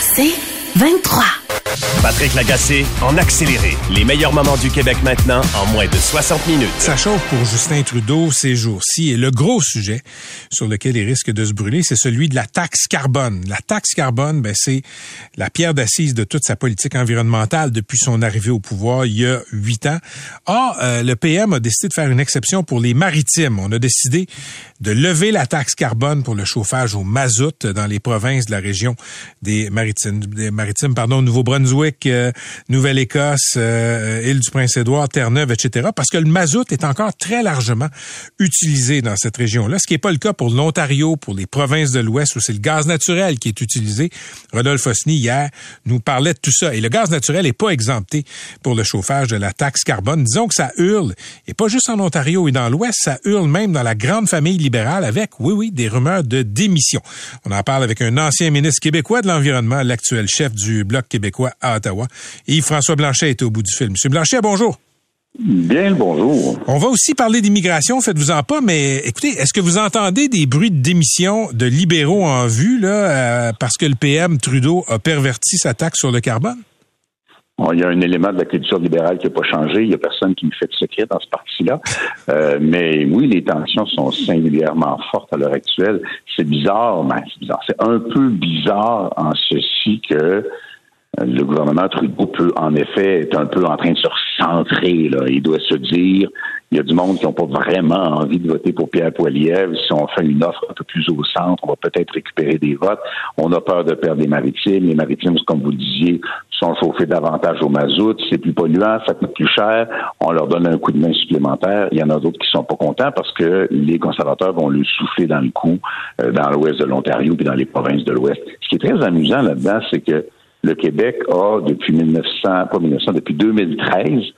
C'est 23. Patrick Lagacé en accéléré. Les meilleurs moments du Québec maintenant en moins de 60 minutes. Ça chauffe pour Justin Trudeau ces jours-ci et le gros sujet sur lequel il risque de se brûler, c'est celui de la taxe carbone. La taxe carbone, ben, c'est la pierre d'assise de toute sa politique environnementale depuis son arrivée au pouvoir il y a huit ans. Or, euh, le PM a décidé de faire une exception pour les maritimes. On a décidé de lever la taxe carbone pour le chauffage au mazout dans les provinces de la région des maritimes, des maritimes Nouveau-Brunswick, euh, Nouvelle-Écosse, euh, île du Prince-Édouard, Terre-Neuve, etc. Parce que le mazout est encore très largement utilisé dans cette région-là, ce qui n'est pas le cas pour l'Ontario, pour les provinces de l'Ouest où c'est le gaz naturel qui est utilisé. Rodolphe Osny, hier, nous parlait de tout ça. Et le gaz naturel n'est pas exempté pour le chauffage de la taxe carbone. Disons que ça hurle, et pas juste en Ontario et dans l'Ouest, ça hurle même dans la grande famille libérale avec, oui, oui, des rumeurs de démission. On en parle avec un ancien ministre québécois de l'Environnement, l'actuel chef du Bloc québécois à Ottawa. Yves-François Blanchet est au bout du film. Monsieur Blanchet, bonjour. Bien le bonjour. On va aussi parler d'immigration, faites-vous en pas, mais écoutez, est-ce que vous entendez des bruits de démission de libéraux en vue, là, euh, parce que le PM Trudeau a perverti sa taxe sur le carbone? Bon, il y a un élément de la culture libérale qui n'a pas changé. Il n'y a personne qui me fait de secret dans ce parti-là. Euh, mais oui, les tensions sont singulièrement fortes à l'heure actuelle. C'est bizarre, mais c'est bizarre. C'est un peu bizarre en ceci que le gouvernement Trudeau peut, en effet, être un peu en train de se recentrer. Là. Il doit se dire, il y a du monde qui n'a pas vraiment envie de voter pour Pierre Poilievre. Si on fait une offre un peu plus au centre, on va peut-être récupérer des votes. On a peur de perdre les maritimes. Les maritimes, comme vous le disiez, sont chauffés davantage au mazout. C'est plus polluant, ça coûte plus cher. On leur donne un coup de main supplémentaire. Il y en a d'autres qui sont pas contents parce que les conservateurs vont le souffler dans le cou euh, dans l'ouest de l'Ontario puis dans les provinces de l'ouest. Ce qui est très amusant là-dedans, c'est que le Québec a, depuis 1900, pas 1900, depuis 2013,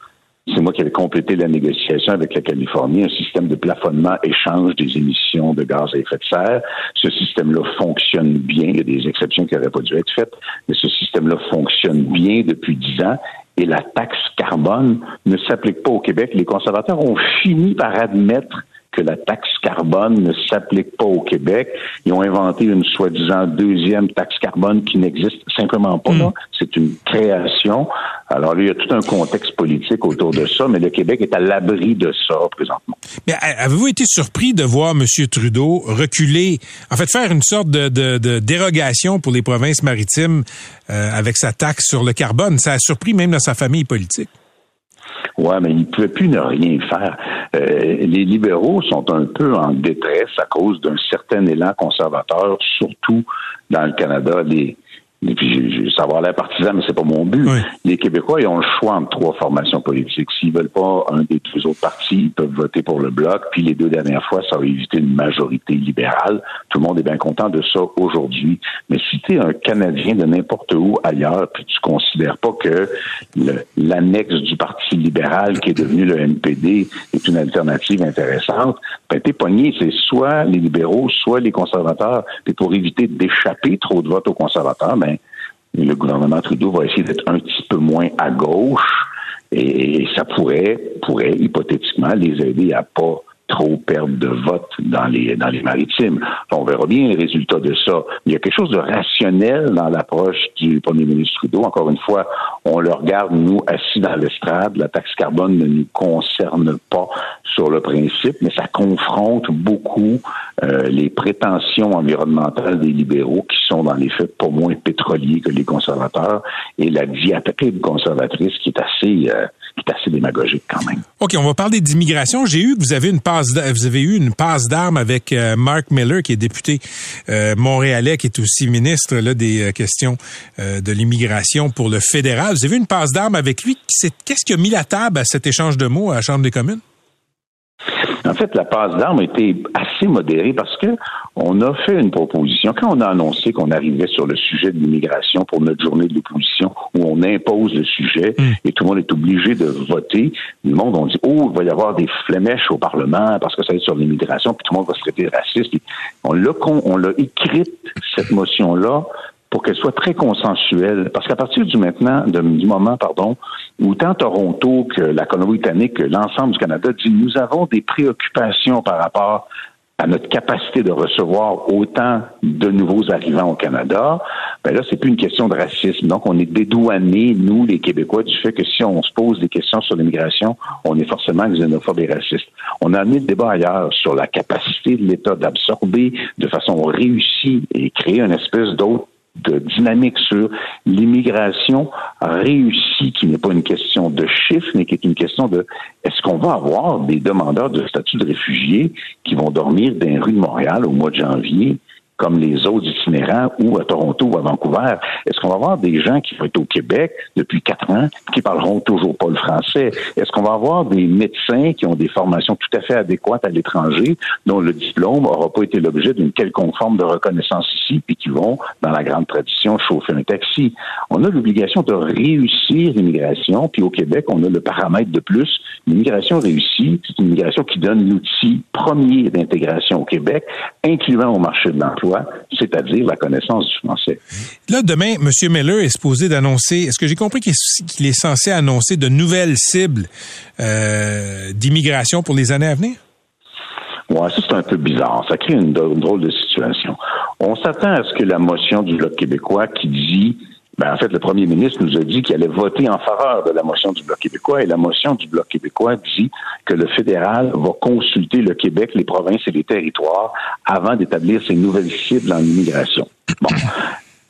c'est moi qui avais complété la négociation avec la Californie, un système de plafonnement échange des émissions de gaz à effet de serre. Ce système-là fonctionne bien. Il y a des exceptions qui n'auraient pas dû être faites, mais ce système-là fonctionne bien depuis dix ans. Et la taxe carbone ne s'applique pas au Québec. Les conservateurs ont fini par admettre que la taxe carbone ne s'applique pas au Québec. Ils ont inventé une soi-disant deuxième taxe carbone qui n'existe simplement pas. Là. C'est une création. Alors là, il y a tout un contexte politique autour de ça, mais le Québec est à l'abri de ça présentement. Mais avez-vous été surpris de voir M. Trudeau reculer, en fait, faire une sorte de, de, de dérogation pour les provinces maritimes euh, avec sa taxe sur le carbone? Ça a surpris même dans sa famille politique. Ouais, mais il ne pouvait plus ne rien faire. Euh, les libéraux sont un peu en détresse à cause d'un certain élan conservateur, surtout dans le Canada. Et puis, je savoir l'air partisan, mais c'est pas mon but. Les Québécois, ils ont le choix entre trois formations politiques. S'ils veulent pas un des deux autres partis, ils peuvent voter pour le bloc. Puis les deux dernières fois, ça a évité une majorité libérale. Tout le monde est bien content de ça aujourd'hui. Mais si tu es un Canadien de n'importe où ailleurs, puis tu considères pas que l'annexe du Parti libéral qui est devenu le NPD est une alternative intéressante, ben t'es pogné, c'est soit les libéraux, soit les conservateurs. Et pour éviter d'échapper trop de votes aux conservateurs, ben le gouvernement Trudeau va essayer d'être un petit peu moins à gauche. Et ça pourrait, pourrait hypothétiquement les aider à pas trop perdre de vote dans les dans les maritimes. On verra bien les résultats de ça. Il y a quelque chose de rationnel dans l'approche du premier ministre Trudeau. Encore une fois, on le regarde, nous, assis dans l'estrade. La taxe carbone ne nous concerne pas sur le principe, mais ça confronte beaucoup euh, les prétentions environnementales des libéraux qui sont dans les faits pas moins pétroliers que les conservateurs et la diatribe conservatrice qui est assez euh, qui est assez démagogique quand même. OK, on va parler d'immigration. J'ai eu vous avez une passe vous avez eu une passe d'armes avec euh, Mark Miller qui est député euh, montréalais qui est aussi ministre là des euh, questions de l'immigration pour le fédéral. Vous avez eu une passe d'armes avec lui. Qu'est-ce qui a mis la table à cet échange de mots à la Chambre des communes? En fait, la passe d'armes était assez modérée parce que on a fait une proposition. Quand on a annoncé qu'on arrivait sur le sujet de l'immigration pour notre journée de l'opposition, où on impose le sujet hmm. et tout le monde est obligé de voter, le monde on dit oh il va y avoir des flémèches au Parlement parce que ça va être sur l'immigration puis tout le monde va se traiter de raciste. on l'a on l'a écrite cette motion là pour qu'elle soit très consensuelle. Parce qu'à partir du maintenant, du moment, pardon, où tant Toronto que la Colombie-Britannique, que l'ensemble du Canada dit nous avons des préoccupations par rapport à notre capacité de recevoir autant de nouveaux arrivants au Canada, Ben là, c'est plus une question de racisme. Donc, on est dédouanés, nous, les Québécois, du fait que si on se pose des questions sur l'immigration, on est forcément xénophobe et raciste. On a amené le débat ailleurs sur la capacité de l'État d'absorber de façon réussie et créer une espèce d'autre de dynamique sur l'immigration réussie, qui n'est pas une question de chiffres, mais qui est une question de est-ce qu'on va avoir des demandeurs de statut de réfugiés qui vont dormir dans les rues de Montréal au mois de janvier? Comme les autres itinérants ou à Toronto ou à Vancouver? Est-ce qu'on va avoir des gens qui vont être au Québec depuis quatre ans qui parleront toujours pas le français? Est-ce qu'on va avoir des médecins qui ont des formations tout à fait adéquates à l'étranger, dont le diplôme n'aura pas été l'objet d'une quelconque forme de reconnaissance ici, puis qui vont, dans la grande tradition, chauffer un taxi? On a l'obligation de réussir l'immigration, puis au Québec, on a le paramètre de plus. L'immigration réussie, c'est une immigration qui donne l'outil premier d'intégration au Québec, incluant au marché de l'emploi c'est-à-dire la connaissance du français. Là, demain, M. Miller est supposé d'annoncer, est-ce que j'ai compris qu'il est censé annoncer de nouvelles cibles euh, d'immigration pour les années à venir? Oui, ça c'est un peu bizarre. Ça crée une, drôle de situation. On s'attend à ce que la motion du Bloc québécois qui dit ben, en fait, le premier ministre nous a dit qu'il allait voter en faveur de la motion du Bloc québécois et la motion du Bloc québécois dit que le fédéral va consulter le Québec, les provinces et les territoires avant d'établir ses nouvelles cibles en immigration. Bon.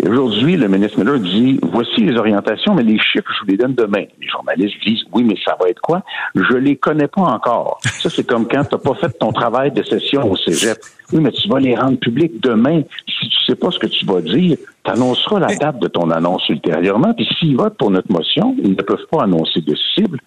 Aujourd'hui, le ministre Miller dit voici les orientations, mais les chiffres, je vous les donne demain. Les journalistes disent oui, mais ça va être quoi? Je les connais pas encore. Ça, c'est comme quand tu n'as pas fait ton travail de session au cégep. Oui, mais tu vas les rendre publics demain. Si tu sais pas ce que tu vas dire, tu annonceras la date de ton annonce ultérieurement. Puis s'ils votent pour notre motion, ils ne peuvent pas annoncer de cible,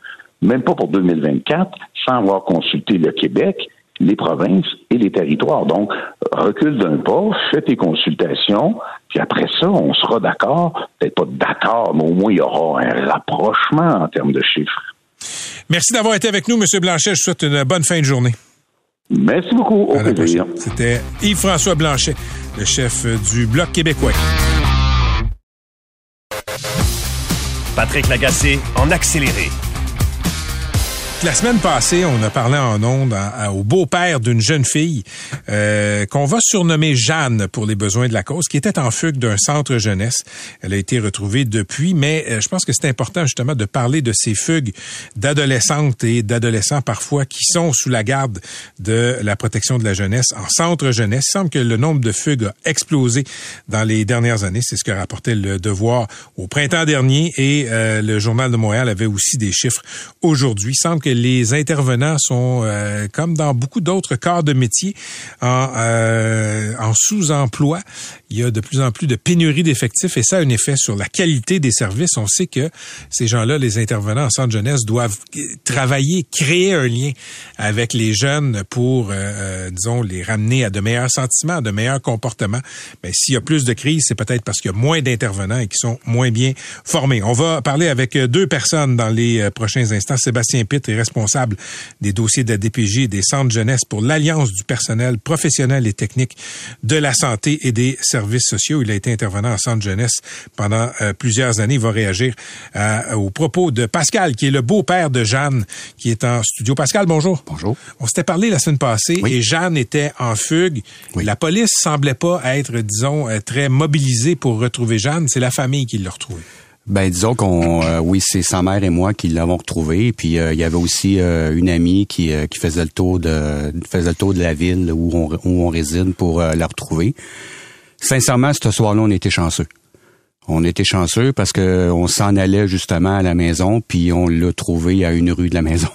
même pas pour 2024, sans avoir consulté le Québec les provinces et les territoires. Donc, recule d'un pas, fais tes consultations, puis après ça, on sera d'accord, peut-être pas d'accord, mais au moins il y aura un rapprochement en termes de chiffres. Merci d'avoir été avec nous, M. Blanchet. Je vous souhaite une bonne fin de journée. Merci beaucoup. Au plaisir. C'était Yves-François Blanchet, le chef du Bloc québécois. Patrick Lagacé en accéléré. La semaine passée, on a parlé en ondes au beau-père d'une jeune fille euh, qu'on va surnommer Jeanne pour les besoins de la cause, qui était en fugue d'un centre jeunesse. Elle a été retrouvée depuis, mais euh, je pense que c'est important justement de parler de ces fugues d'adolescentes et d'adolescents parfois qui sont sous la garde de la protection de la jeunesse en centre jeunesse. Il semble que le nombre de fugues a explosé dans les dernières années. C'est ce que rapportait le Devoir au printemps dernier et euh, le Journal de Montréal avait aussi des chiffres aujourd'hui. Semble les intervenants sont, euh, comme dans beaucoup d'autres corps de métier, en, euh, en sous-emploi. Il y a de plus en plus de pénurie d'effectifs et ça a un effet sur la qualité des services. On sait que ces gens-là, les intervenants en centre jeunesse, doivent travailler, créer un lien avec les jeunes pour, euh, disons, les ramener à de meilleurs sentiments, à de meilleurs comportements. Mais s'il y a plus de crises, c'est peut-être parce qu'il y a moins d'intervenants et qui sont moins bien formés. On va parler avec deux personnes dans les prochains instants. Sébastien Pitt est responsable des dossiers de la DPJ et des centres jeunesse pour l'Alliance du personnel professionnel et technique de la santé et des services sociaux. Il a été intervenant en centre jeunesse pendant euh, plusieurs années. Il va réagir euh, aux propos de Pascal, qui est le beau-père de Jeanne, qui est en studio. Pascal, bonjour. Bonjour. On s'était parlé la semaine passée et Jeanne était en fugue. La police semblait pas être, disons, euh, très mobilisée pour retrouver Jeanne. C'est la famille qui l'a retrouvée. Ben disons qu'on euh, oui c'est sa mère et moi qui l'avons retrouvé puis euh, il y avait aussi euh, une amie qui, qui faisait le tour de faisait le tour de la ville où on, où on réside pour la retrouver. Sincèrement ce soir-là on était chanceux. On était chanceux parce que on s'en allait justement à la maison, puis on l'a trouvé à une rue de la maison.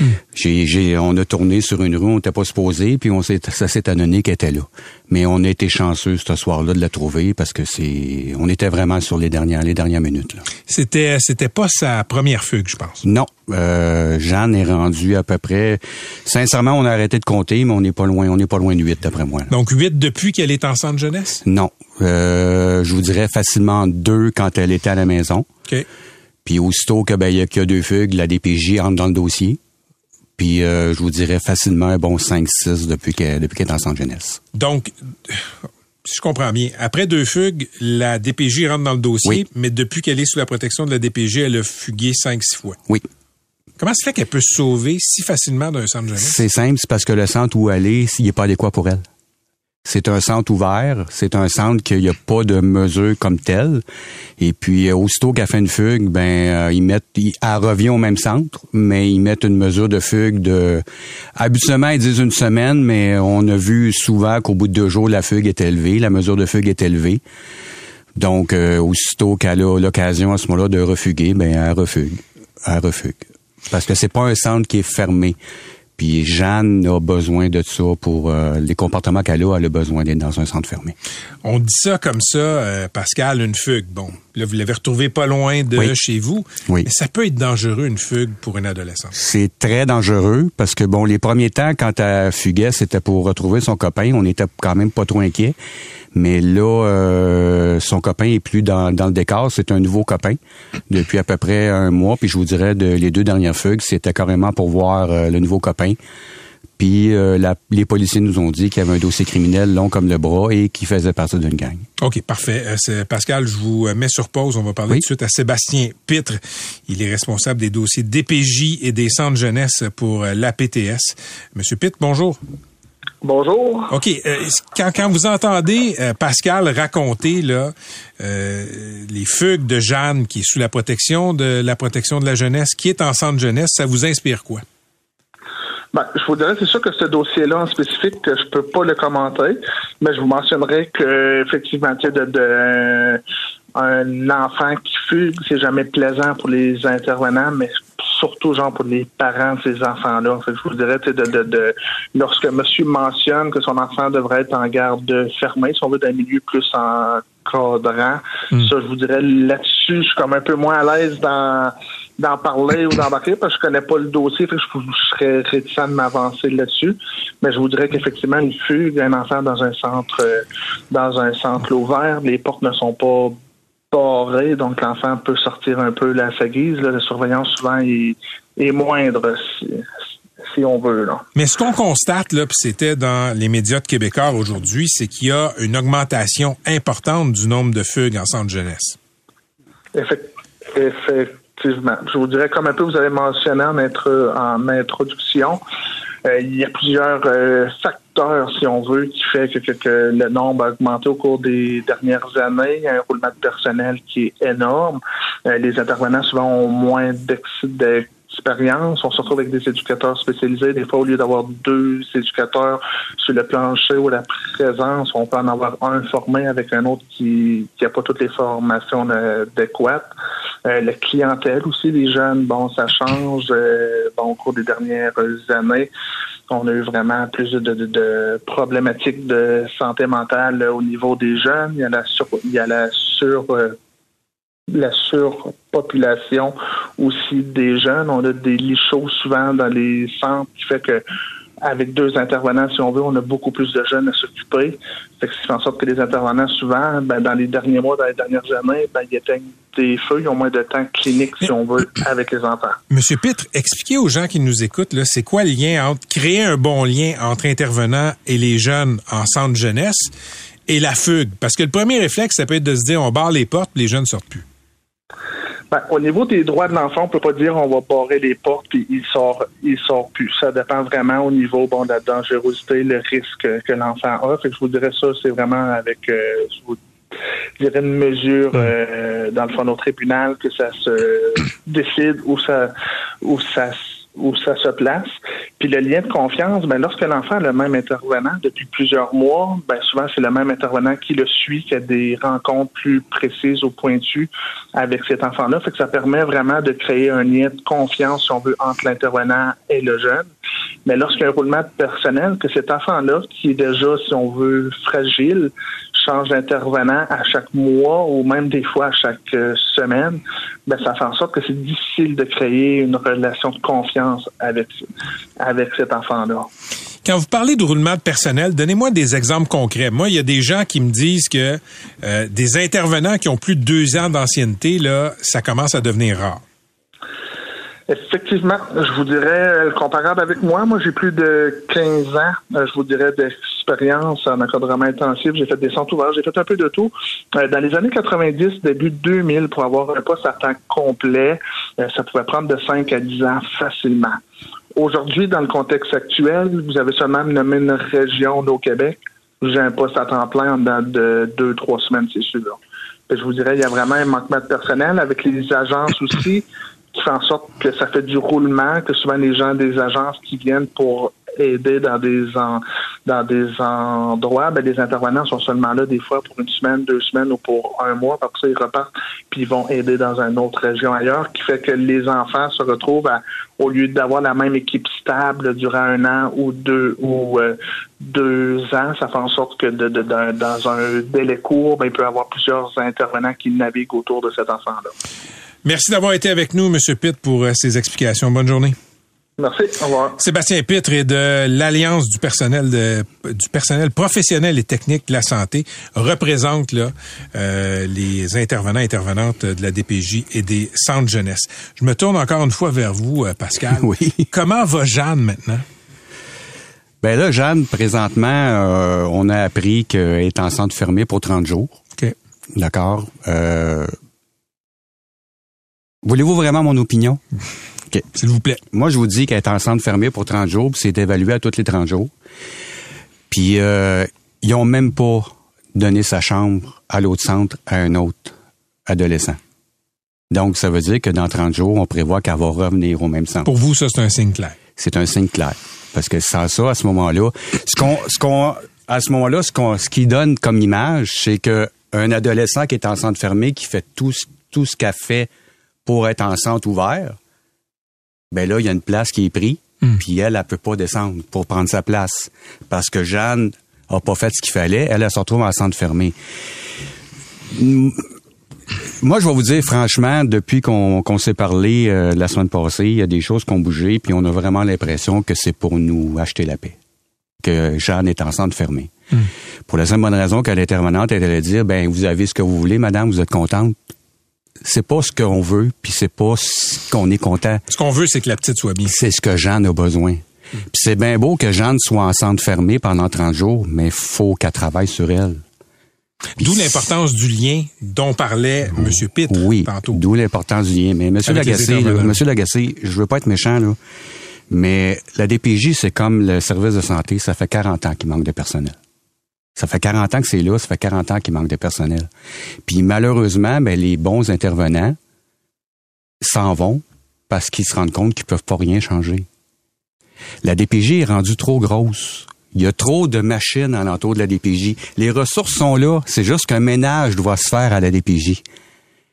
Hmm. J'ai, on a tourné sur une rue, on n'était pas supposé, puis on s'est, ça s'est annoncé qu'elle était là. Mais on a été chanceux ce soir-là de la trouver parce que c'est, on était vraiment sur les dernières, les dernières minutes. Là. C'était, c'était pas sa première fugue, je pense. Non, euh, Jeanne est rendue à peu près. Sincèrement, on a arrêté de compter, mais on n'est pas loin, on n'est pas loin de huit d'après moi. Donc huit depuis qu'elle est en centre jeunesse? Non, euh, je vous dirais facilement deux quand elle était à la maison. OK. Puis aussitôt que ben il y, a deux fugues, la DPJ rentre dans le dossier. Puis euh, je vous dirais facilement un bon 5-6 depuis qu'elle depuis est en centre jeunesse. Donc, si je comprends bien, après deux fugues, la DPJ rentre dans le dossier, mais depuis qu'elle est sous la protection de la DPJ, elle a fugué 5-6 fois. Oui. Comment se fait qu'elle peut se sauver si facilement d'un centre jeunesse? C'est simple, c'est parce que le centre où elle est, s'il n'est pas adéquat pour elle. C'est un centre ouvert. C'est un centre qu'il n'y a pas de mesure comme tel. Et puis, euh, aussitôt qu'elle fait une fugue, ben, euh, ils mettent, elle revient au même centre, mais ils mettent une mesure de fugue de, habituellement, ils disent une semaine, mais on a vu souvent qu'au bout de deux jours, la fugue est élevée, la mesure de fugue est élevée. Donc, euh, aussitôt qu'elle a l'occasion à ce moment-là de refuguer, ben, elle refugue. Elle refugue. Parce que c'est pas un centre qui est fermé. Puis Jeanne a besoin de ça pour euh, les comportements qu'elle a, elle a besoin d'être dans un centre fermé. On dit ça comme ça, euh, Pascal, une fugue. Bon, là, vous l'avez retrouvé pas loin de chez vous. Oui. Mais ça peut être dangereux, une fugue, pour une adolescente. C'est très dangereux parce que, bon, les premiers temps, quand elle fuguait, c'était pour retrouver son copain. On était quand même pas trop inquiets. Mais là, euh, son copain est plus dans, dans le décor. C'est un nouveau copain depuis à peu près un mois. Puis je vous dirais, de, les deux dernières fugues, c'était carrément pour voir euh, le nouveau copain. Puis euh, la, les policiers nous ont dit qu'il y avait un dossier criminel long comme le bras et qu'il faisait partie d'une gang. OK, parfait. Euh, Pascal, je vous mets sur pause. On va parler tout de suite à Sébastien Pitre. Il est responsable des dossiers DPJ et des centres jeunesse pour l'APTS. Monsieur Pitre, bonjour. Bonjour. OK. Euh, quand, quand, vous entendez euh, Pascal raconter là, euh, les fugues de Jeanne qui est sous la protection de la protection de la jeunesse, qui est en centre jeunesse, ça vous inspire quoi? Ben, je vous dirais, c'est sûr que ce dossier-là en spécifique, je peux pas le commenter, mais je vous mentionnerai que effectivement, de, de un enfant qui fugue, c'est jamais plaisant pour les intervenants, mais surtout genre pour les parents de ces enfants-là. En fait, je vous dirais, de, de, de, lorsque monsieur mentionne que son enfant devrait être en garde fermée, si on veut d'un milieu plus encadrant, mm. ça, je vous dirais, là-dessus, je suis comme un peu moins à l'aise dans d'en parler ou d'embarquer parce que je connais pas le dossier, fait que je, serais réticent de m'avancer là-dessus. Mais je vous dirais qu'effectivement, une fugue d'un enfant dans un centre dans un centre ouvert, les portes ne sont pas barré, donc l'enfant peut sortir un peu la sa guise. La surveillance souvent est, moindre si, on veut. Mais ce qu'on constate, là, c'était dans les médias de Québécois aujourd'hui, c'est qu'il y a une augmentation importante du nombre de fugues en centre jeunesse. Effectivement. Je vous dirais, comme un peu vous avez mentionné en, en introduction, euh, il y a plusieurs euh, facteurs, si on veut, qui fait que, le nombre a augmenté au cours des dernières années. Il y a un roulement de personnel qui est énorme. Euh, les intervenants souvent ont moins d'expérience. On se retrouve avec des éducateurs spécialisés. Des fois, au lieu d'avoir deux éducateurs sur le plancher ou la présence, on peut en avoir un formé avec un autre qui n'a pas toutes les formations adéquates. Euh, la clientèle aussi, les jeunes, bon, ça change. Euh, bon, au cours des dernières années, on a eu vraiment plus de, de, problématiques de santé mentale au niveau des jeunes. Il y a la sur, il y a la sur euh, la surpopulation aussi des jeunes. On a des lits chauds souvent dans les centres qui fait que avec deux intervenants, si on veut, on a beaucoup plus de jeunes à s'occuper. Ce qui fait en sorte que les intervenants, souvent, ben, dans les derniers mois, dans les dernières années, ben, ils éteignent des feux, ils ont moins de temps clinique, si on veut, avec les enfants. Monsieur Pitre, expliquez aux gens qui nous écoutent, là, c'est quoi le lien entre créer un bon lien entre intervenants et les jeunes en centre jeunesse et la fugue? Parce que le premier réflexe, ça peut être de se dire on barre les portes, les jeunes sortent plus. Ben, au niveau des droits de l'enfant, on peut pas dire on va barrer les portes puis il sort, il sort plus. Ça dépend vraiment au niveau bon de la dangerosité, le risque que l'enfant a. Fait que je vous dirais ça, c'est vraiment avec, euh, je vous dirais une mesure euh, dans le fond au tribunal que ça se décide où ça, où ça où ça se place. Puis le lien de confiance, ben, lorsque l'enfant a le même intervenant depuis plusieurs mois, ben, souvent c'est le même intervenant qui le suit, qui a des rencontres plus précises au pointu avec cet enfant-là. Fait que ça permet vraiment de créer un lien de confiance, si on veut, entre l'intervenant et le jeune. Mais lorsqu'il y a un roulement personnel, que cet enfant-là, qui est déjà, si on veut, fragile, change d'intervenant à chaque mois ou même des fois à chaque euh, semaine, ben, ça fait en sorte que c'est difficile de créer une relation de confiance avec, avec cet enfant-là. Quand vous parlez de roulement de personnel, donnez-moi des exemples concrets. Moi, il y a des gens qui me disent que euh, des intervenants qui ont plus de deux ans d'ancienneté, là, ça commence à devenir rare. Effectivement, je vous dirais, euh, comparable avec moi, moi j'ai plus de 15 ans, euh, je vous dirais, d'expérience en encadrement intensif. J'ai fait des centres ouverts, j'ai fait un peu de tout. Euh, dans les années 90, début 2000, pour avoir un poste à temps complet, ça pouvait prendre de 5 à 10 ans facilement. Aujourd'hui, dans le contexte actuel, vous avez seulement nommé une région au Québec, j'ai un poste à temps plein en dedans de deux, trois semaines, c'est sûr. je vous dirais, il y a vraiment un manquement de personnel avec les agences aussi, qui fait en sorte que ça fait du roulement, que souvent les gens des agences qui viennent pour aider dans des dans des endroits, ben, les intervenants sont seulement là des fois pour une semaine, deux semaines ou pour un mois, parce que ils repartent puis ils vont aider dans une autre région ailleurs, qui fait que les enfants se retrouvent à, au lieu d'avoir la même équipe stable durant un an ou deux ou euh, deux ans, ça fait en sorte que de, dans un délai court, ben, il peut y avoir plusieurs intervenants qui naviguent autour de cet enfant-là. Merci d'avoir été avec nous, M. Pitt, pour euh, ces explications. Bonne journée. Merci. Au revoir. Sébastien Pitre est de l'Alliance du personnel de, du personnel professionnel et technique de la santé représente là euh, les intervenants et intervenantes de la DPJ et des centres jeunesse. Je me tourne encore une fois vers vous, euh, Pascal. Oui. Comment va Jeanne maintenant? Ben là, Jeanne, présentement, euh, on a appris qu'elle est en centre fermé pour 30 jours. OK. D'accord. Voulez-vous vraiment mon opinion? S'il vous plaît. Moi, je vous dis qu'elle est en centre fermé pour 30 jours, puis c'est évalué à tous les 30 jours. Puis, euh, ils ont même pas donné sa chambre à l'autre centre à un autre adolescent. Donc, ça veut dire que dans 30 jours, on prévoit qu'elle va revenir au même centre. Pour vous, ça, c'est un signe clair. C'est un signe clair. Parce que sans ça, à ce moment-là, ce qu'on, ce qu'on, à ce moment-là, ce qu'on, ce qui donne comme image, c'est que un adolescent qui est en centre fermé, qui fait tout, tout ce qu'elle fait pour être en centre ouvert, ben là, il y a une place qui est prise, hmm. puis elle, elle peut pas descendre pour prendre sa place. Parce que Jeanne a pas fait ce qu'il fallait, elle, elle se retrouve en centre fermé. Moi, je vais vous dire, franchement, depuis qu'on s'est parlé euh, la semaine passée, il y a des choses qui ont bougé, puis on a vraiment l'impression que c'est pour nous acheter la paix. Que Jeanne est en centre fermé. Hmm. Pour la simple bonne raison que l'intervenante, elle allait dire, ben, vous avez ce que vous voulez, madame, vous êtes contente c'est pas ce qu'on veut, puis c'est pas ce qu'on est content. Ce qu'on veut, c'est que la petite soit bien. C'est ce que Jeanne a besoin. Puis c'est bien beau que Jeanne soit en centre fermé pendant 30 jours, mais il faut qu'elle travaille sur elle. D'où l'importance du lien dont parlait M. Pitt oui, tantôt. D'où l'importance du lien. Mais M. Lagacé, Monsieur Lagacé, je veux pas être méchant, là, mais la DPJ, c'est comme le service de santé, ça fait 40 ans qu'il manque de personnel. Ça fait 40 ans que c'est là, ça fait 40 ans qu'il manque de personnel. Puis malheureusement, ben, les bons intervenants s'en vont parce qu'ils se rendent compte qu'ils peuvent pas rien changer. La DPJ est rendue trop grosse. Il y a trop de machines alentour de la DPJ. Les ressources sont là. C'est juste qu'un ménage doit se faire à la DPJ.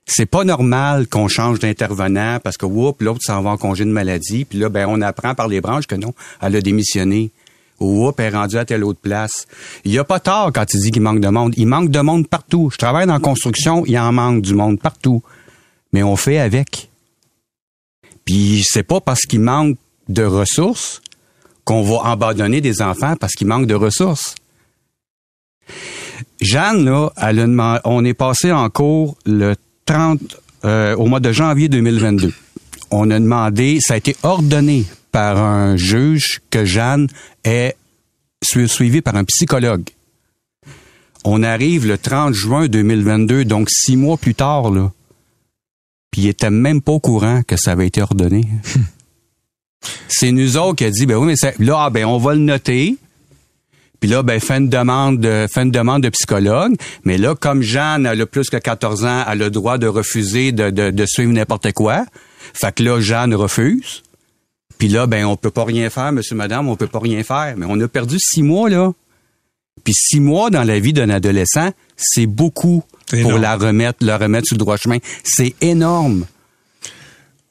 C'est pas normal qu'on change d'intervenant parce que l'autre s'en va en congé de maladie, puis là ben on apprend par les branches que non, elle a démissionné ou est rendu à telle autre place. Il n'y a pas tort quand il dit qu'il manque de monde. Il manque de monde partout. Je travaille dans la construction, il en manque du monde partout. Mais on fait avec. Puis c'est pas parce qu'il manque de ressources qu'on va abandonner des enfants parce qu'il manque de ressources. Jeanne, là, elle on est passé en cours le 30, euh, au mois de janvier 2022. On a demandé, ça a été ordonné par un juge que Jeanne est suivie par un psychologue. On arrive le 30 juin 2022, donc six mois plus tard, là. Puis il était même pas au courant que ça avait été ordonné. C'est nous autres qui a dit, ben oui, mais là, ah, ben on va le noter. Puis là, ben, fait une demande de, fait une demande de psychologue. Mais là, comme Jeanne a le plus que 14 ans, elle a le droit de refuser de, de, de suivre n'importe quoi. Fait que là, Jeanne refuse. Puis là, ben, on peut pas rien faire, monsieur, madame, on peut pas rien faire. Mais on a perdu six mois, là. Puis six mois dans la vie d'un adolescent, c'est beaucoup pour la remettre, la remettre sur le droit chemin. C'est énorme.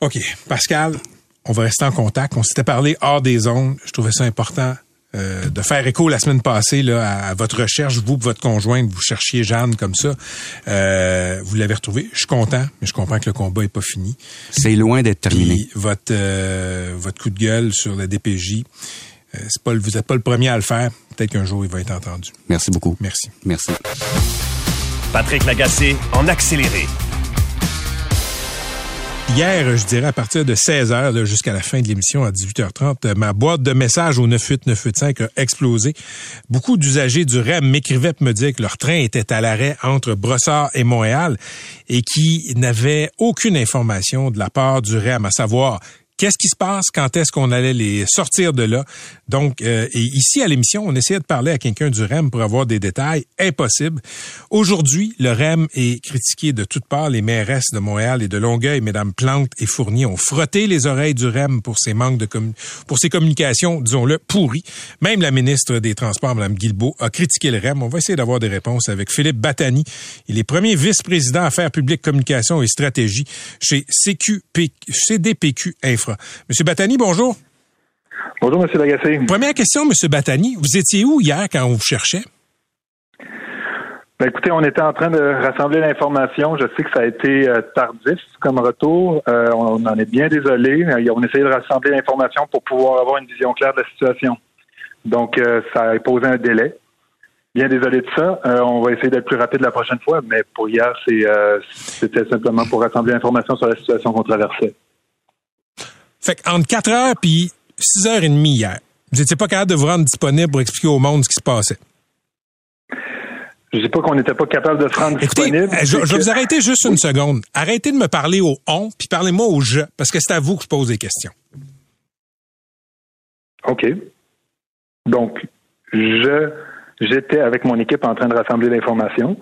OK. Pascal, on va rester en contact. On s'était parlé hors des ondes. Je trouvais ça important euh, de faire écho la semaine passée là, à, votre recherche, vous, votre conjointe, vous cherchiez Jeanne comme ça. Euh, vous l'avez retrouvée. Je suis content, mais je comprends que le combat est pas fini. C'est loin d'être terminé. votre euh, votre coup de gueule sur la DPJ, c'est pas vous n'êtes pas le premier à le faire. Peut-être qu'un jour il va être entendu. Merci beaucoup. Merci. Merci. Patrick Lagacé en accéléré. Hier, je dirais à partir de 16 h jusqu'à la fin de l'émission à 18h30, euh, ma boîte de messages au 98985 a explosé. Beaucoup d'usagers du REM m'écrivaient pour me dire que leur train était à l'arrêt entre Brossard et Montréal et qui n'avaient aucune information de la part du REM, à savoir Qu'est-ce qui se passe? Quand est-ce qu'on allait les sortir de là? Donc, euh, et ici à l'émission, on essayait de parler à quelqu'un du REM pour avoir des détails. Impossible. Aujourd'hui, le REM est critiqué de toutes parts. Les mairesses de Montréal et de Longueuil, Mesdames Plante et Fournier, ont frotté les oreilles du REM pour ses manques de pour ses communications, disons-le, pourries. Même la ministre des Transports, Mme Guilbeault, a critiqué le REM. On va essayer d'avoir des réponses avec Philippe Batani. Il est premier vice-président affaires publiques, communication et stratégie chez CQP, CDPQ Info. Monsieur Batani, bonjour. Bonjour, Monsieur Lagacé. Première question, Monsieur Batani. Vous étiez où hier quand on vous cherchait? Ben, écoutez, on était en train de rassembler l'information. Je sais que ça a été euh, tardif comme retour. Euh, on, en est bien désolé. On essayait de rassembler l'information pour pouvoir avoir une vision claire de la situation. Donc, euh, ça a posé un délai. Bien désolé de ça. on va essayer d'être plus rapide la prochaine fois, mais pour hier, c'était simplement pour rassembler l'information sur la situation qu'on traversait. Fait qu'entre 4 heures puis 6 heures et demie hier, vous n'étiez pas capable de vous rendre disponible pour expliquer au monde ce qui se passait. Je dis pas qu'on n'était pas capable de se rendre disponible. Je, je vais vous arrêter juste une seconde. Arrêtez de me parler au on, puis parlez-moi au je, parce que c'est à vous que je pose des questions. OK. Donc, je j'étais avec mon équipe en train de rassembler l'information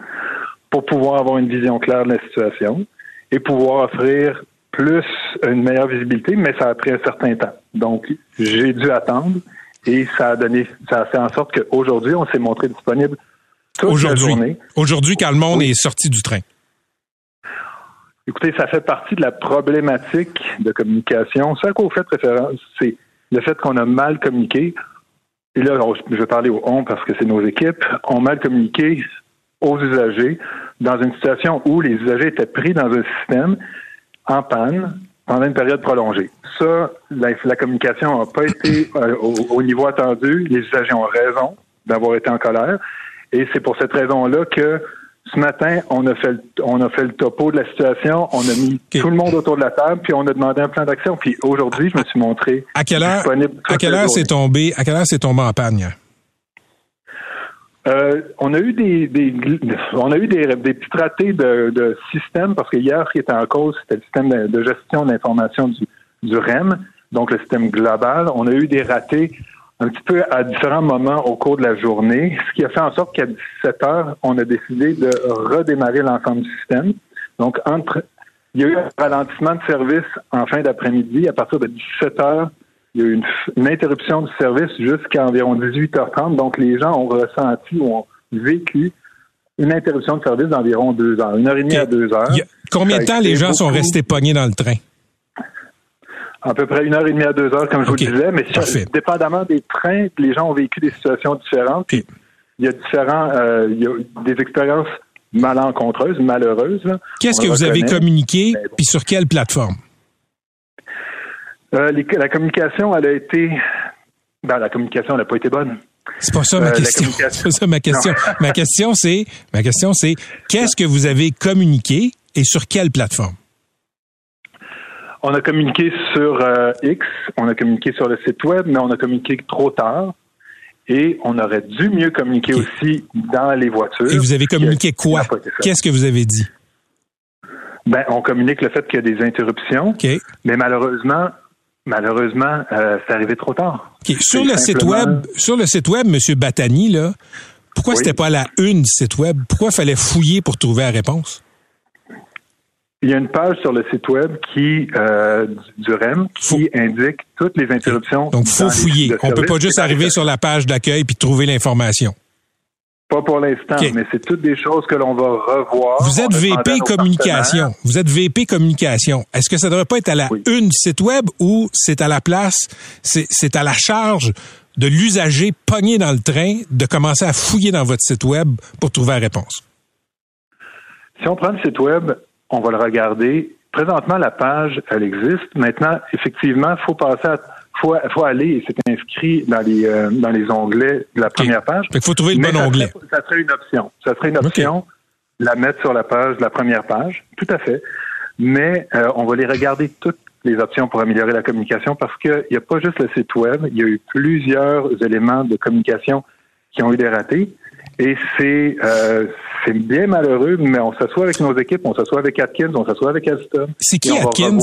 pour pouvoir avoir une vision claire de la situation et pouvoir offrir plus une meilleure visibilité, mais ça a pris un certain temps. Donc, j'ai dû attendre et ça a donné, ça a fait en sorte qu'aujourd'hui, on s'est montré disponible Aujourd'hui, aujourd'hui, quand le monde est sorti du train. Écoutez, ça fait partie de la problématique de communication. Ce à quoi vous faites référence, c'est le fait qu'on a mal communiqué. Et là, je vais parler au on parce que c'est nos équipes, ont mal communiqué aux usagers dans une situation où les usagers étaient pris dans un système en panne pendant une période prolongée. Ça, la, communication n'a pas été euh, au, niveau attendu. Les usagers ont raison d'avoir été en colère. Et c'est pour cette raison-là que ce matin, on a fait le, on a fait le topo de la situation, on a mis tout le monde autour de la table, puis on a demandé un plan d'action. Puis aujourd'hui, je me suis montré à quelle heure, À quelle heure c'est tombé À quelle heure c'est tombé en panne? Euh, on a eu des, on a eu des, des petits ratés de, système parce que hier, ce qui était en cause, c'était le système de, gestion d'information du, du REM, donc le système global. On a eu des ratés un petit peu à différents moments au cours de la journée, ce qui a fait en sorte qu'à 17 heures, on a décidé de redémarrer l'ensemble du système. Donc, entre, il y a eu un ralentissement de service en fin d'après-midi. À partir de 17 heures, il y a eu une, interruption du service jusqu'à environ 18h30. Donc, les gens ont ressenti ou ont vécu une interruption de service d'environ deux heures, une heure et demie à deux heures. combien de temps les gens sont restés pognés dans le train? à peu près une heure et demie à deux heures, comme je vous disais. Mais dépendamment des trains, les gens ont vécu des situations différentes. Il y a différents, euh, il y a des expériences malencontreuses, malheureuses. Qu'est-ce que vous avez communiqué, puis sur quelle plateforme? Euh, la communication, elle a été. Ben, la communication, n'a pas été bonne. C'est pas ça ma euh, question. C'est ça ma question. ma question, c'est, ma question, c'est, qu'est-ce que vous avez communiqué et sur quelle plateforme? On a communiqué sur euh, X, on a communiqué sur le site web, mais on a communiqué trop tard. Et on aurait dû mieux communiquer aussi dans les voitures. Et vous avez communiqué quoi? Qu'est-ce que vous avez dit? Ben, on communique le fait qu'il y a des interruptions. Mais malheureusement, malheureusement, euh, c'est arrivé trop tard. Sur le site web, sur le site web, M. Batani, là, pourquoi c'était pas la une du site web? Pourquoi fallait fouiller pour trouver la réponse? Il y a une page sur le site web qui euh, du REM qui indique toutes les interruptions. Donc, faut fouiller. On peut pas juste arriver sur la page d'accueil puis trouver l'information. Pas pour l'instant, mais c'est toutes des choses que l'on va revoir. Vous êtes VP communication. Vous êtes VP communication. Est-ce que ça devrait pas être à la une site web ou c'est à la place, c'est à la charge de l'usager pogné dans le train de commencer à fouiller dans votre site web pour trouver la réponse? Si on prend le site web, on va le regarder. Présentement, la page, elle existe. Maintenant, effectivement, faut passer à faut, faut aller et c'est inscrit dans les euh, dans les onglets de la première page. Il faut trouver le bon onglet. ça serait une option. Ça serait une option, la mettre sur la page, la première page, tout à fait. Mais euh, on va les regarder toutes les options pour améliorer la communication parce qu'il n'y a pas juste le site web, il y a eu plusieurs éléments de communication qui ont eu des ratés. Et c'est euh, c'est bien malheureux, mais on s'assoit avec nos équipes, on s'assoit avec Atkins, on s'assoit avec Alstom. C'est qui Atkins?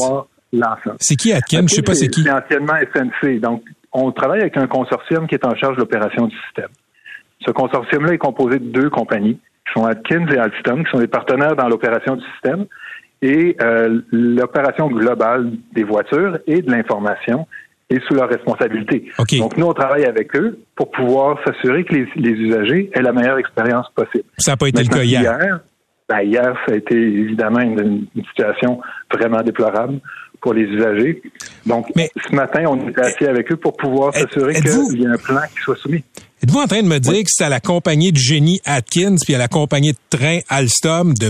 L'ensemble. C'est qui Atkins? Je sais pas c'est qui. C'est anciennement SNC. Donc, on travaille avec un consortium qui est en charge de l'opération du système. Ce consortium-là est composé de deux compagnies, qui sont Atkins et Alstom, qui sont des partenaires dans l'opération du système. Et euh, l'opération globale des voitures et de l'information est sous leur responsabilité. Donc, nous, on travaille avec eux pour pouvoir s'assurer que les, usagers aient la meilleure expérience possible. Ça n'a pas été le cas hier. Hier, ben, hier, ça a été évidemment une, situation vraiment déplorable pour les usagers. Donc, ce matin, on est assis avec eux pour pouvoir s'assurer qu'il y a un plan qui soit soumis. Êtes-vous en train de me dire que c'est à la compagnie de génie Atkins puis à la compagnie de train Alstom de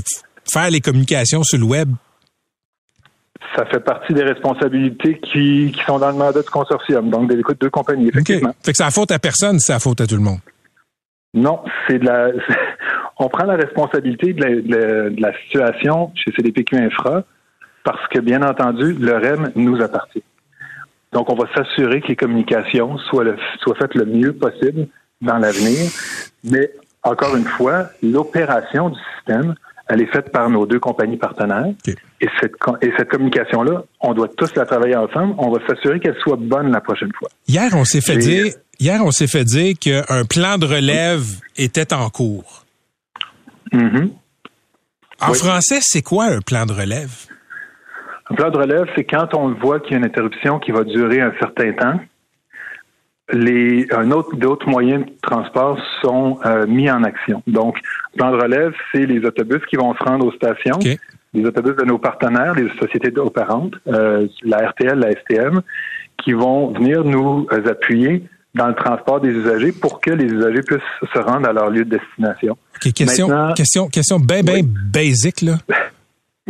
faire les communications sur le web? Ça fait partie des responsabilités qui, sont dans le mandat du consortium, donc de l'écoute de deux compagnies, effectivement. Fait que c'est la faute à personne, c'est la faute à tout le monde. Non, c'est de la. On prend la responsabilité de la, situation chez CDPQ Infra parce que, bien entendu, le REM nous appartient. Donc, on va s'assurer que les communications soient, soient faites le mieux possible dans l'avenir. Mais, encore une fois, l'opération du système, elle est faite par nos deux compagnies partenaires. Et cette, et cette communication-là, on doit tous la travailler ensemble. On va s'assurer qu'elle soit bonne la prochaine fois. Hier, on s'est fait dire, hier, on s'est fait dire qu'un plan de relève était en cours. Mm-hmm. En français, c'est quoi un plan de relève? Un plan de relève, c'est quand on voit qu'il y a une interruption qui va durer un certain temps. Les, un autre, d'autres moyens de transport sont euh, mis en action. Donc, plan de relève, c'est les autobus qui vont se rendre aux stations, les autobus de nos partenaires, les sociétés opérantes, euh, la RTL, la STM, qui vont venir nous euh, appuyer dans le transport des usagers pour que les usagers puissent se rendre à leur lieu de destination. question, question, question bien, bien basique, là.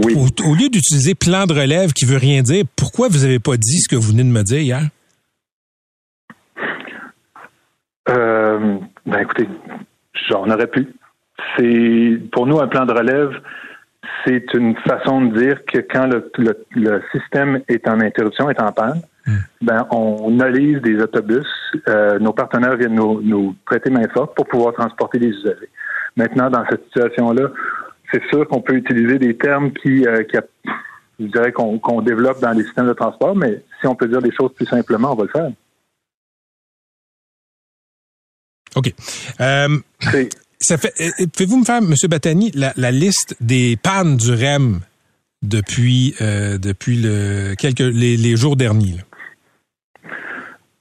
Oui. Au, lieu d'utiliser plan de relève qui veut rien dire, pourquoi vous n'avez pas dit ce que vous venez de me dire hier? Euh, ben écoutez, j'en aurais pu. C'est pour nous un plan de relève, c'est une façon de dire que quand le, le, système est en interruption, est en panne, hmm. ben on analyse des autobus. Euh, nos partenaires viennent nous, nous prêter main forte pour pouvoir transporter des usagers. Maintenant, dans cette situation-là, c'est sûr qu'on peut utiliser des termes qui, euh, qui je dirais qu'on développe dans les systèmes de transport, mais si on peut dire des choses plus simplement, on va le faire. OK. Euh, ça fait, euh, pouvez-vous me faire, M. Batani, la, liste des pannes du REM depuis, depuis le, quelques, les, jours derniers?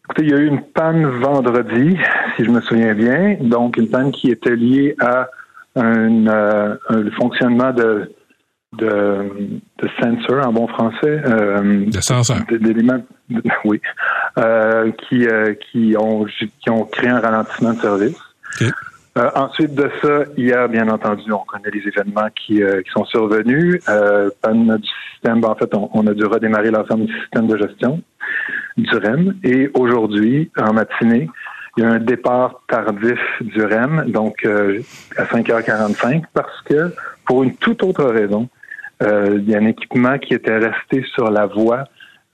Écoutez, il y a eu une panne vendredi, si je me souviens bien. Donc, une panne qui était liée à un, euh, un fonctionnement de, de, de sensor en bon français. Euh, de sensor. D'éléments, oui. Euh, qui, euh, qui, ont, qui ont créé un ralentissement de service. Euh, ensuite de ça, hier, bien entendu, on connaît les événements qui, euh, qui sont survenus. Euh, panne du système, ben, en fait, on, on, a dû redémarrer l'ensemble du système de gestion du REM. Et aujourd'hui, en matinée, il y a un départ tardif du REM, donc euh, à 5h45, parce que pour une toute autre raison, euh, il y a un équipement qui était resté sur la voie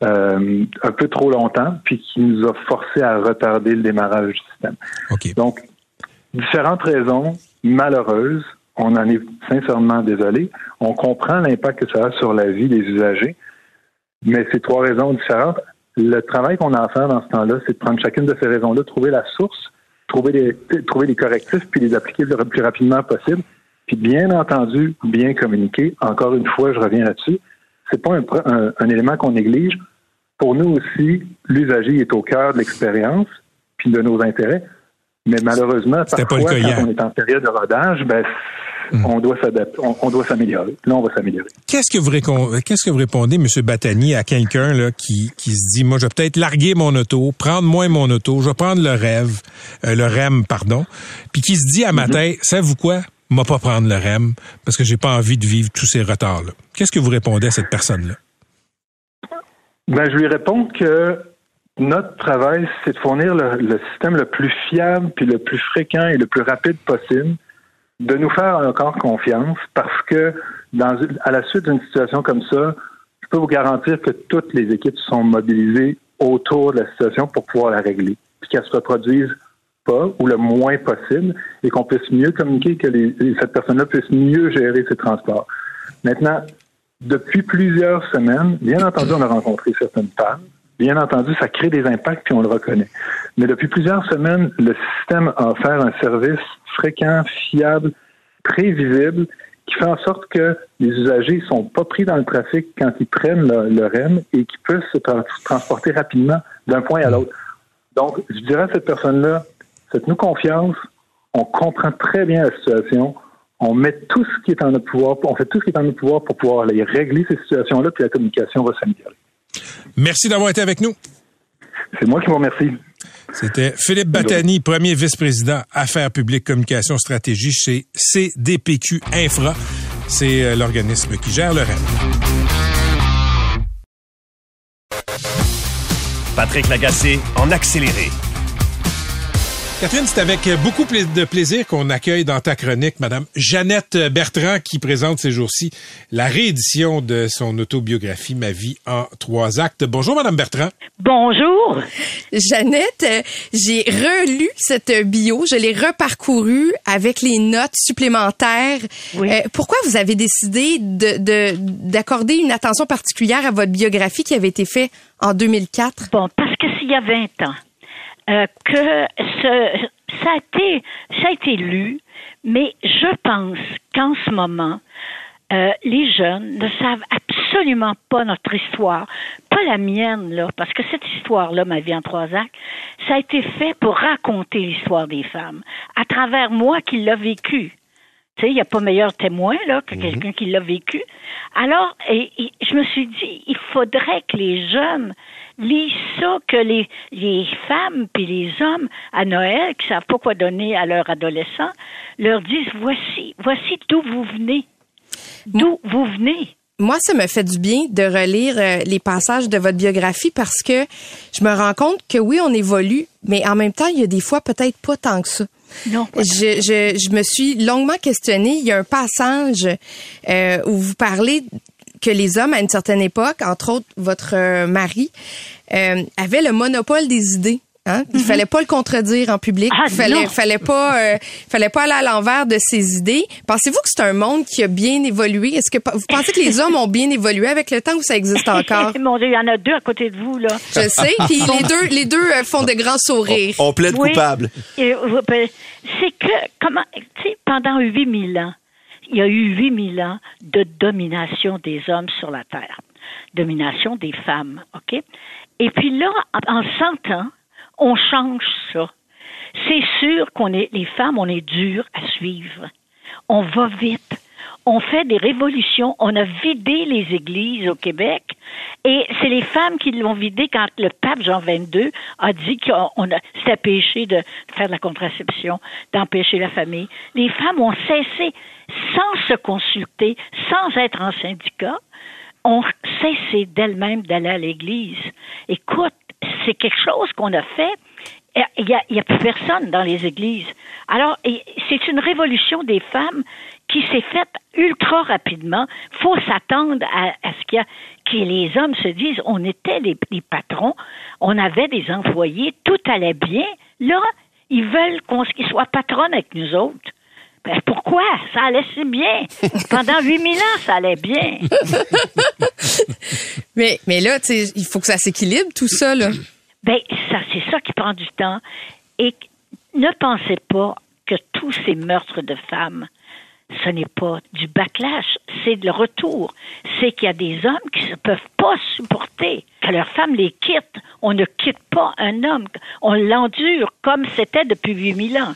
euh, un peu trop longtemps, puis qui nous a forcé à retarder le démarrage du système. Donc, différentes raisons malheureuses. On en est sincèrement désolé. On comprend l'impact que ça a sur la vie des usagers, mais ces trois raisons différentes le travail qu'on a à faire dans ce temps-là, c'est de prendre chacune de ces raisons-là, trouver la source, trouver les, trouver les correctifs, puis les appliquer le plus rapidement possible. Puis bien entendu, bien communiquer. Encore une fois, je reviens là-dessus. C'est pas un, un, élément qu'on néglige. Pour nous aussi, l'usager est au cœur de l'expérience puis de nos intérêts. Mais malheureusement, parfois, quand on est en période de rodage, ben, Mm. On doit s'adapter, on, doit s'améliorer. Là, on va s'améliorer. Qu'est-ce que vous qu'est-ce que vous répondez, M. Batani, à quelqu'un là qui, qui se dit, moi, je vais peut-être larguer mon auto, prendre moins mon auto, je vais prendre le rêve, euh, le REM, pardon, puis qui se dit à matin, mm-hmm. savez-vous quoi, moi pas prendre le REM parce que j'ai pas envie de vivre tous ces retards-là. Qu'est-ce que vous répondez à cette personne-là? Ben, je lui réponds que notre travail, c'est de fournir le, le, système le plus fiable, puis le plus fréquent et le plus rapide possible de nous faire encore confiance parce que dans, à la suite d'une situation comme ça, je peux vous garantir que toutes les équipes sont mobilisées autour de la situation pour pouvoir la régler, puis qu'elle se reproduise pas ou le moins possible et qu'on puisse mieux communiquer, que les, cette personne-là puisse mieux gérer ses transports. Maintenant, depuis plusieurs semaines, bien entendu, on a rencontré certaines femmes. Bien entendu, ça crée des impacts, puis on le reconnaît. Mais depuis plusieurs semaines, le système a offert un service fréquent, fiable, prévisible, qui fait en sorte que les usagers sont pas pris dans le trafic quand ils prennent le, REM et qui peuvent se transporter rapidement d'un point à l'autre. Donc, je dirais à cette personne-là, faites-nous confiance, on comprend très bien la situation, on met tout ce qui est en notre pouvoir, on fait tout ce qui est en notre pouvoir pour pouvoir aller régler ces situations-là, puis la communication va s'améliorer. Merci d'avoir été avec nous. C'est moi qui vous remercie. C'était Philippe Batani, premier vice-président Affaires publiques, communication, stratégie chez CDPQ Infra. C'est euh, l'organisme qui gère le REM. Patrick Lagacé en accéléré. Catherine, c'est avec beaucoup de plaisir qu'on accueille dans ta chronique Madame Jeannette Bertrand qui présente ces jours-ci la réédition de son autobiographie Ma vie en trois actes. Bonjour Madame Bertrand. Bonjour. Jeannette, euh, j'ai relu cette bio, je l'ai reparcourue avec les notes supplémentaires. Oui. Euh, pourquoi vous avez décidé d'accorder une attention particulière à votre biographie qui avait été faite en 2004? Bon, parce que s'il y a 20 ans, euh, que ce, ça, a été, ça a été lu, mais je pense qu'en ce moment, euh, les jeunes ne savent absolument pas notre histoire, pas la mienne, là, parce que cette histoire-là, ma vie en trois actes, ça a été fait pour raconter l'histoire des femmes, à travers moi qui l'a vécu. Tu sais, il n'y a pas meilleur témoin là que quelqu'un qui l'a vécu. Alors, et, je me suis dit, il faudrait que les jeunes lisent ça, que les, les femmes puis les hommes à Noël qui savent pas quoi donner à leurs adolescents leur disent voici, voici d'où vous venez, d'où vous venez. Moi, ça me fait du bien de relire euh, les passages de votre biographie parce que je me rends compte que oui, on évolue, mais en même temps, il y a des fois peut-être pas tant que ça. Non. Je, je, je me suis longuement questionnée. Il y a un passage euh, où vous parlez que les hommes, à une certaine époque, entre autres votre euh, mari, euh, avaient le monopole des idées. Hein? Il mm-hmm. fallait pas le contredire en public. Ah, il fallait, fallait pas, euh, fallait pas aller à l'envers de ses idées. Pensez-vous que c'est un monde qui a bien évolué? Est-ce que vous pensez que les hommes ont bien évolué avec le temps ou ça existe encore? Mon Dieu, il y en a deux à côté de vous là. Je sais. Puis les deux, les deux euh, font de grands sourires. On, plaide coupable. Ben, c'est que comment, tu sais, pendant 8000 ans, il y a eu 8000 ans de domination des hommes sur la terre, domination des femmes, ok? Et puis là, en 100 ans on change ça. C'est sûr qu'on est, les femmes, on est dur à suivre. On va vite. On fait des révolutions. On a vidé les églises au Québec. Et c'est les femmes qui l'ont vidé quand le pape Jean XXII a dit que c'était péché de faire de la contraception, d'empêcher la famille. Les femmes ont cessé, sans se consulter, sans être en syndicat, ont cessé d'elles-mêmes d'aller à l'église. Écoute, c'est quelque chose qu'on a fait. Il n'y a, plus personne dans les églises. Alors, c'est une révolution des femmes qui s'est faite ultra rapidement. faut s'attendre à, ce qu'il y a, que les hommes se disent, on était les, patrons, on avait des employés, tout allait bien. Là, ils veulent qu'ils soient patronnes avec nous autres. Ben, pourquoi? Ça allait si bien. Pendant 8000 ans, ça allait bien. mais, mais là, il faut que ça s'équilibre, tout ça, là. Ben, ça, c'est ça qui prend du temps. Et ne pensez pas que tous ces meurtres de femmes, ce n'est pas du backlash, c'est le retour. C'est qu'il y a des hommes qui ne peuvent pas supporter que leur femme les quitte. On ne quitte pas un homme. On l'endure comme c'était depuis 8000 ans.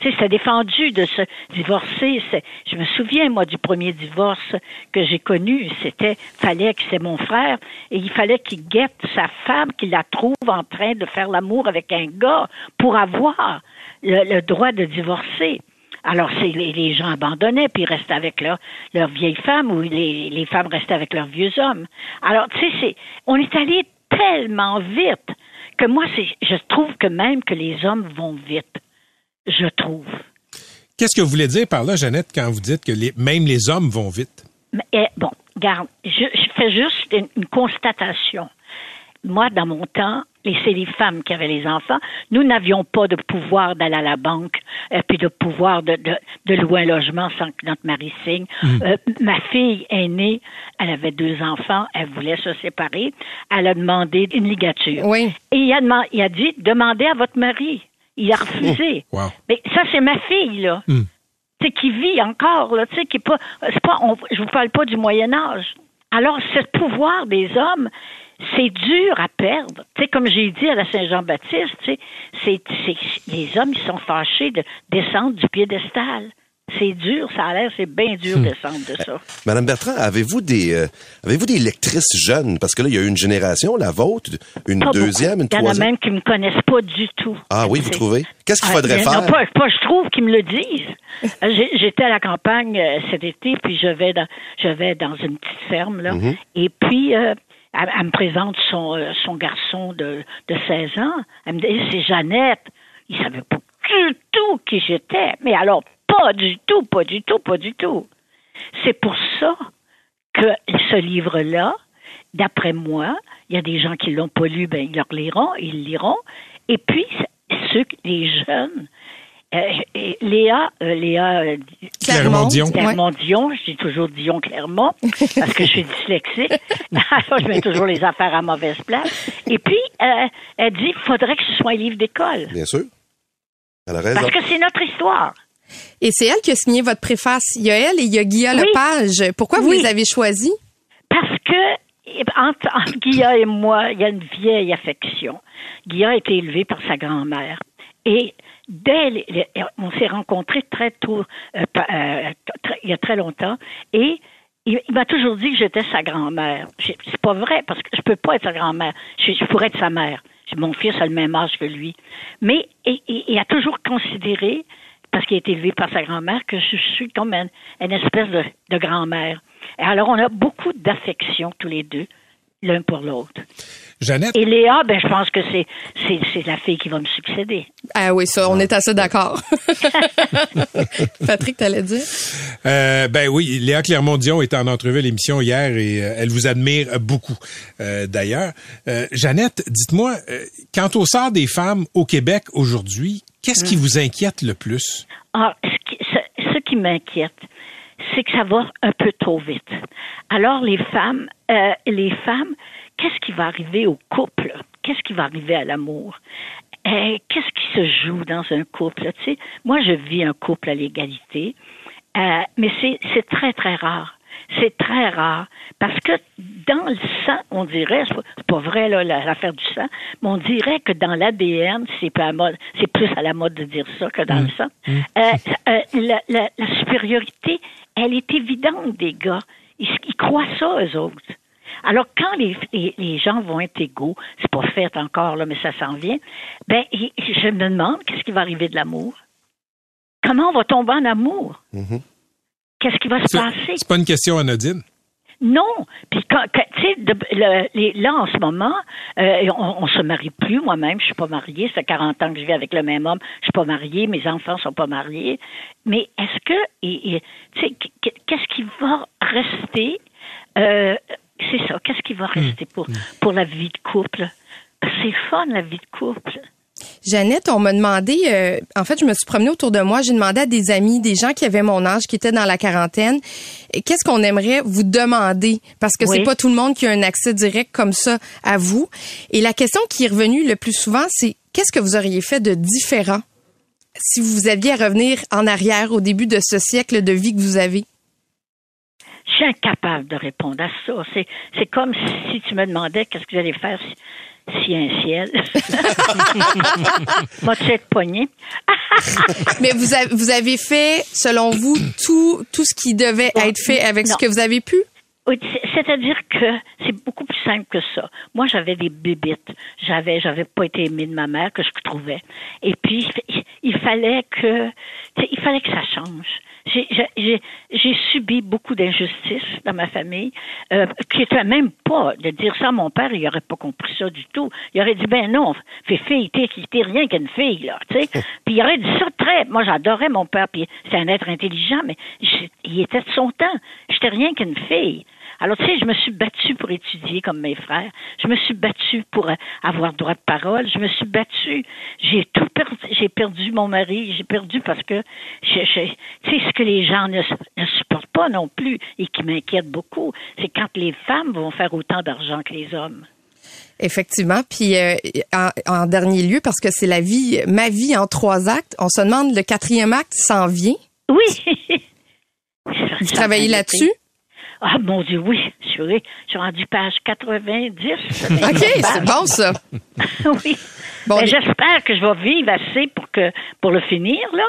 Tu sais, c'est défendu de se divorcer. Je me souviens, moi, du premier divorce que j'ai connu. C'était, fallait que c'est mon frère, et il fallait qu'il guette sa femme, qu'il la trouve en train de faire l'amour avec un gars pour avoir le, droit de divorcer. Alors, c'est les, gens abandonnaient, puis ils restaient avec leur, vieille femme, ou les, les femmes restaient avec leurs vieux hommes. Alors, tu sais, c'est, on est allé tellement vite que moi, je trouve que même que les hommes vont vite je trouve. Qu'est-ce que vous voulez dire par là, Jeannette, quand vous dites que les, même les hommes vont vite? Eh, bon, garde, je, fais juste une, constatation. Moi, dans mon temps, c'est les femmes qui avaient les enfants. Nous n'avions pas de pouvoir d'aller à la banque, euh, puis de pouvoir de, de, de, louer un logement sans que notre mari signe. Mm. Euh, ma fille aînée, elle avait deux enfants, elle voulait se séparer. Elle a demandé une ligature. Oui. Et il a, demandé, il a dit, demandez à votre mari. Il a refusé. Wow. Mais ça, c'est ma fille, là. Mm. Tu sais, qui vit encore, là, tu sais, qui est pas, c'est pas, on, je vous parle pas du Moyen Âge. Alors, ce pouvoir des hommes, c'est dur à perdre. Tu sais, comme j'ai dit à la Saint-Jean-Baptiste, tu sais, c'est, c'est, les hommes, ils sont fâchés de descendre du piédestal. C'est dur, ça a l'air, c'est bien dur de descendre de ça. Madame Bertrand, avez-vous des euh, avez-vous des lectrices jeunes? Parce que là il y a eu une génération, la vôtre, une Pas deuxième, beaucoup. une Il y en a troisième. même qui me connaissent pas du tout. Ah oui, vous trouvez? Qu'est-ce qu'il Ah, faudrait faire? Non, pas, pas je trouve qu'ils me le disent. Euh, J'étais à la campagne euh, cet été, puis je vais dans, je vais dans une petite ferme, là. Mhm. Et puis, euh, elle, elle me présente son, son garçon de, de 16 ans. Elle me dit, c'est Jeannette. Il savait pas du tout qui j'étais. Mais alors, pas du tout, pas du tout, pas du tout. C'est pour ça que ce livre-là, d'après moi, il y a des gens qui l'ont pas lu, ben ils le liront, ils le liront. Et puis ceux, les jeunes, euh, et Léa, euh, Léa euh, Clermont-Dion. Clermont-Dion, je dis toujours Dion Clermont parce que je suis dyslexique. Alors je mets toujours les affaires à mauvaise place. Et puis euh, elle dit, il faudrait que ce soit un livre d'école Bien sûr. Elle a raison. parce que c'est notre histoire. Et c'est elle qui a signé votre préface. Il y a elle et il y a Guilla Oui. Lepage. Pourquoi vous les avez choisis? Parce que entre, entre Guilla et moi, il y a une vieille affection. Guilla a été élevé par sa grand-mère. Et dès les- les- on s'est rencontrés très tôt, euh, euh, très- il y a très longtemps, et il, il m'a toujours dit que j'étais sa grand-mère. C'est pas vrai, parce que je peux pas être sa grand-mère. Je, je pourrais être sa mère. Mon fils a le même âge que lui. Mais et- et- il a toujours considéré, parce qu'il a été élevé par sa grand-mère, que je suis comme une, une espèce de, de grand-mère. Et alors, on a beaucoup d'affection tous les deux, l'un pour l'autre. Jeannette, Et Léa, ben, je pense que c'est, c'est, c'est la fille qui va me succéder. Ah oui, ça, on est assez d'accord. Patrick, t'allais dire? euh, ben oui, Léa Clermont-Dion était en entrevue à l'émission hier et euh, elle vous admire beaucoup, euh, d'ailleurs. Euh, Jeannette, dites-moi, euh, quant au sort des femmes au Québec aujourd'hui, qu'est-ce qui vous inquiète le plus? Ah, ce qui, ce, ce qui m'inquiète, c'est que ça va un peu trop vite. Alors, les femmes, euh, les femmes, qu'est-ce qui va arriver au couple? Qu'est-ce qui va arriver à l'amour? Euh, qu'est-ce qui se joue dans un couple? Tu sais, moi, je vis un couple à l'égalité, euh, mais c'est, c'est très, très rare. C'est très rare parce que dans le sang, on dirait, c'est pas, vrai là, la- l'affaire du sang, mais on dirait que dans l'ADN, c'est pas à mode, c'est plus à la mode de dire ça que dans le sang. Euh, euh, la, la- la supériorité, elle est évidente des gars. Ils, ils croient ça eux autres. Alors quand les, les, les gens vont être égaux, c'est pas fait encore là, mais ça s'en vient. Ben, je me demande qu'est-ce qui va arriver de l'amour? Comment on va tomber en amour? Mhm. Qu'est-ce qui va se passer? c'est pas une question anodine. Non. Puis tu sais, le- là en ce moment, euh, on, on se marie plus. Moi-même, je suis pas mariée. Ça fait 40 ans que je vis avec le même homme. Je suis pas mariée. Mes enfants sont pas mariés. Mais est-ce que, tu sais, qu- qu'est-ce qui va rester euh, C'est ça. Qu'est-ce qui va rester pour pour la vie de couple? C'est fun la vie de couple. Jeannette, on m'a demandé, euh, en fait, je me suis promenée autour de moi, j'ai demandé à des amis, des gens qui avaient mon âge, qui étaient dans la quarantaine, qu'est-ce qu'on aimerait vous demander, parce que Oui. c'est pas tout le monde qui a un accès direct comme ça à vous. Et la question qui est revenue le plus souvent, c'est qu'est-ce que vous auriez fait de différent si vous aviez à revenir en arrière au début de ce siècle de vie que vous avez? Je suis incapable de répondre à ça. C'est, c'est comme si tu me demandais qu'est-ce que j'allais faire si, a un ciel. Moi-tu être poigné? Mais vous avez, vous avez fait, selon vous, tout, tout ce qui devait Bon, être fait avec non. ce que vous avez pu? C'est-à-dire que c'est beaucoup plus simple que ça. Moi, j'avais des bébites. J'avais, j'avais pas été aimée de ma mère que je trouvais. Et puis, il- fallait que, il fallait que ça change. J'ai- subi beaucoup d'injustices dans ma famille, euh, qui était même pas de dire ça à mon père, il aurait pas compris ça du tout. Il aurait dit ben non, fais fille, t'es rien qu'une fille là, tu sais. Puis il aurait dit ça très. Moi, j'adorais mon père, puis c'est un être intelligent, mais il était de son temps. J'étais rien qu'une fille. Alors, tu sais, je me suis battue pour étudier comme mes frères. Je me suis battue pour euh, avoir droit de parole. Je me suis battue. J'ai tout perdu. J'ai perdu mon mari. J'ai perdu parce que, tu sais, ce que les gens ne, ne supportent pas non plus et qui m'inquiète beaucoup, c'est quand les femmes vont faire autant d'argent que les hommes. Effectivement. Puis euh, en, en dernier lieu, parce que c'est la vie, ma vie en trois actes, on se demande le quatrième acte s'en vient? Oui. Vous travaillez là-dessus? Ah, mon Dieu, oui. Je suis, je suis rendue page 90. OK, c'est bon, ça. oui. Bon, Ben, J'espère que je vais vivre assez pour que pour le finir, là.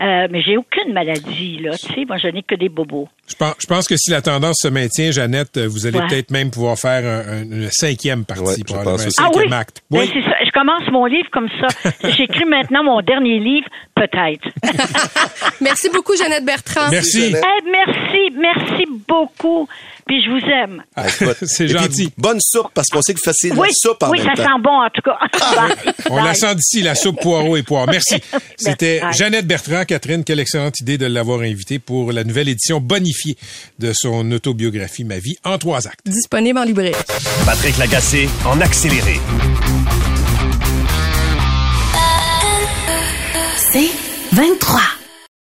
Euh, mais j'ai aucune maladie, là. Tu sais, moi, je n'ai que des bobos. Je pense, je pense que si la tendance se maintient, Jeannette, euh, vous allez Ouais. peut-être même pouvoir faire un, un- une cinquième partie, Ouais, probablement, un. Ah cinquième oui? acte. Ben, Oui. c'est ça. Je commence mon livre comme ça. J'écris maintenant mon dernier livre, peut-être. Merci beaucoup, Jeannette Bertrand. Merci. Jeannette. Eh, merci, merci beaucoup. Puis je vous aime. Ah, c'est puis, gentil. bonne soupe, parce qu'on sait que c'est de Oui, la soupe en oui, même ça temps. sent bon en tout cas. Bye. On la sent d'ici, la soupe poireau et poire. Merci. C'était. Jeannette Bertrand. Catherine, quelle excellente idée de l'avoir invitée pour la nouvelle édition bonifiée de son autobiographie Ma vie en trois actes. Disponible en librairie. Patrick Lagacé en accéléré. C'est 23.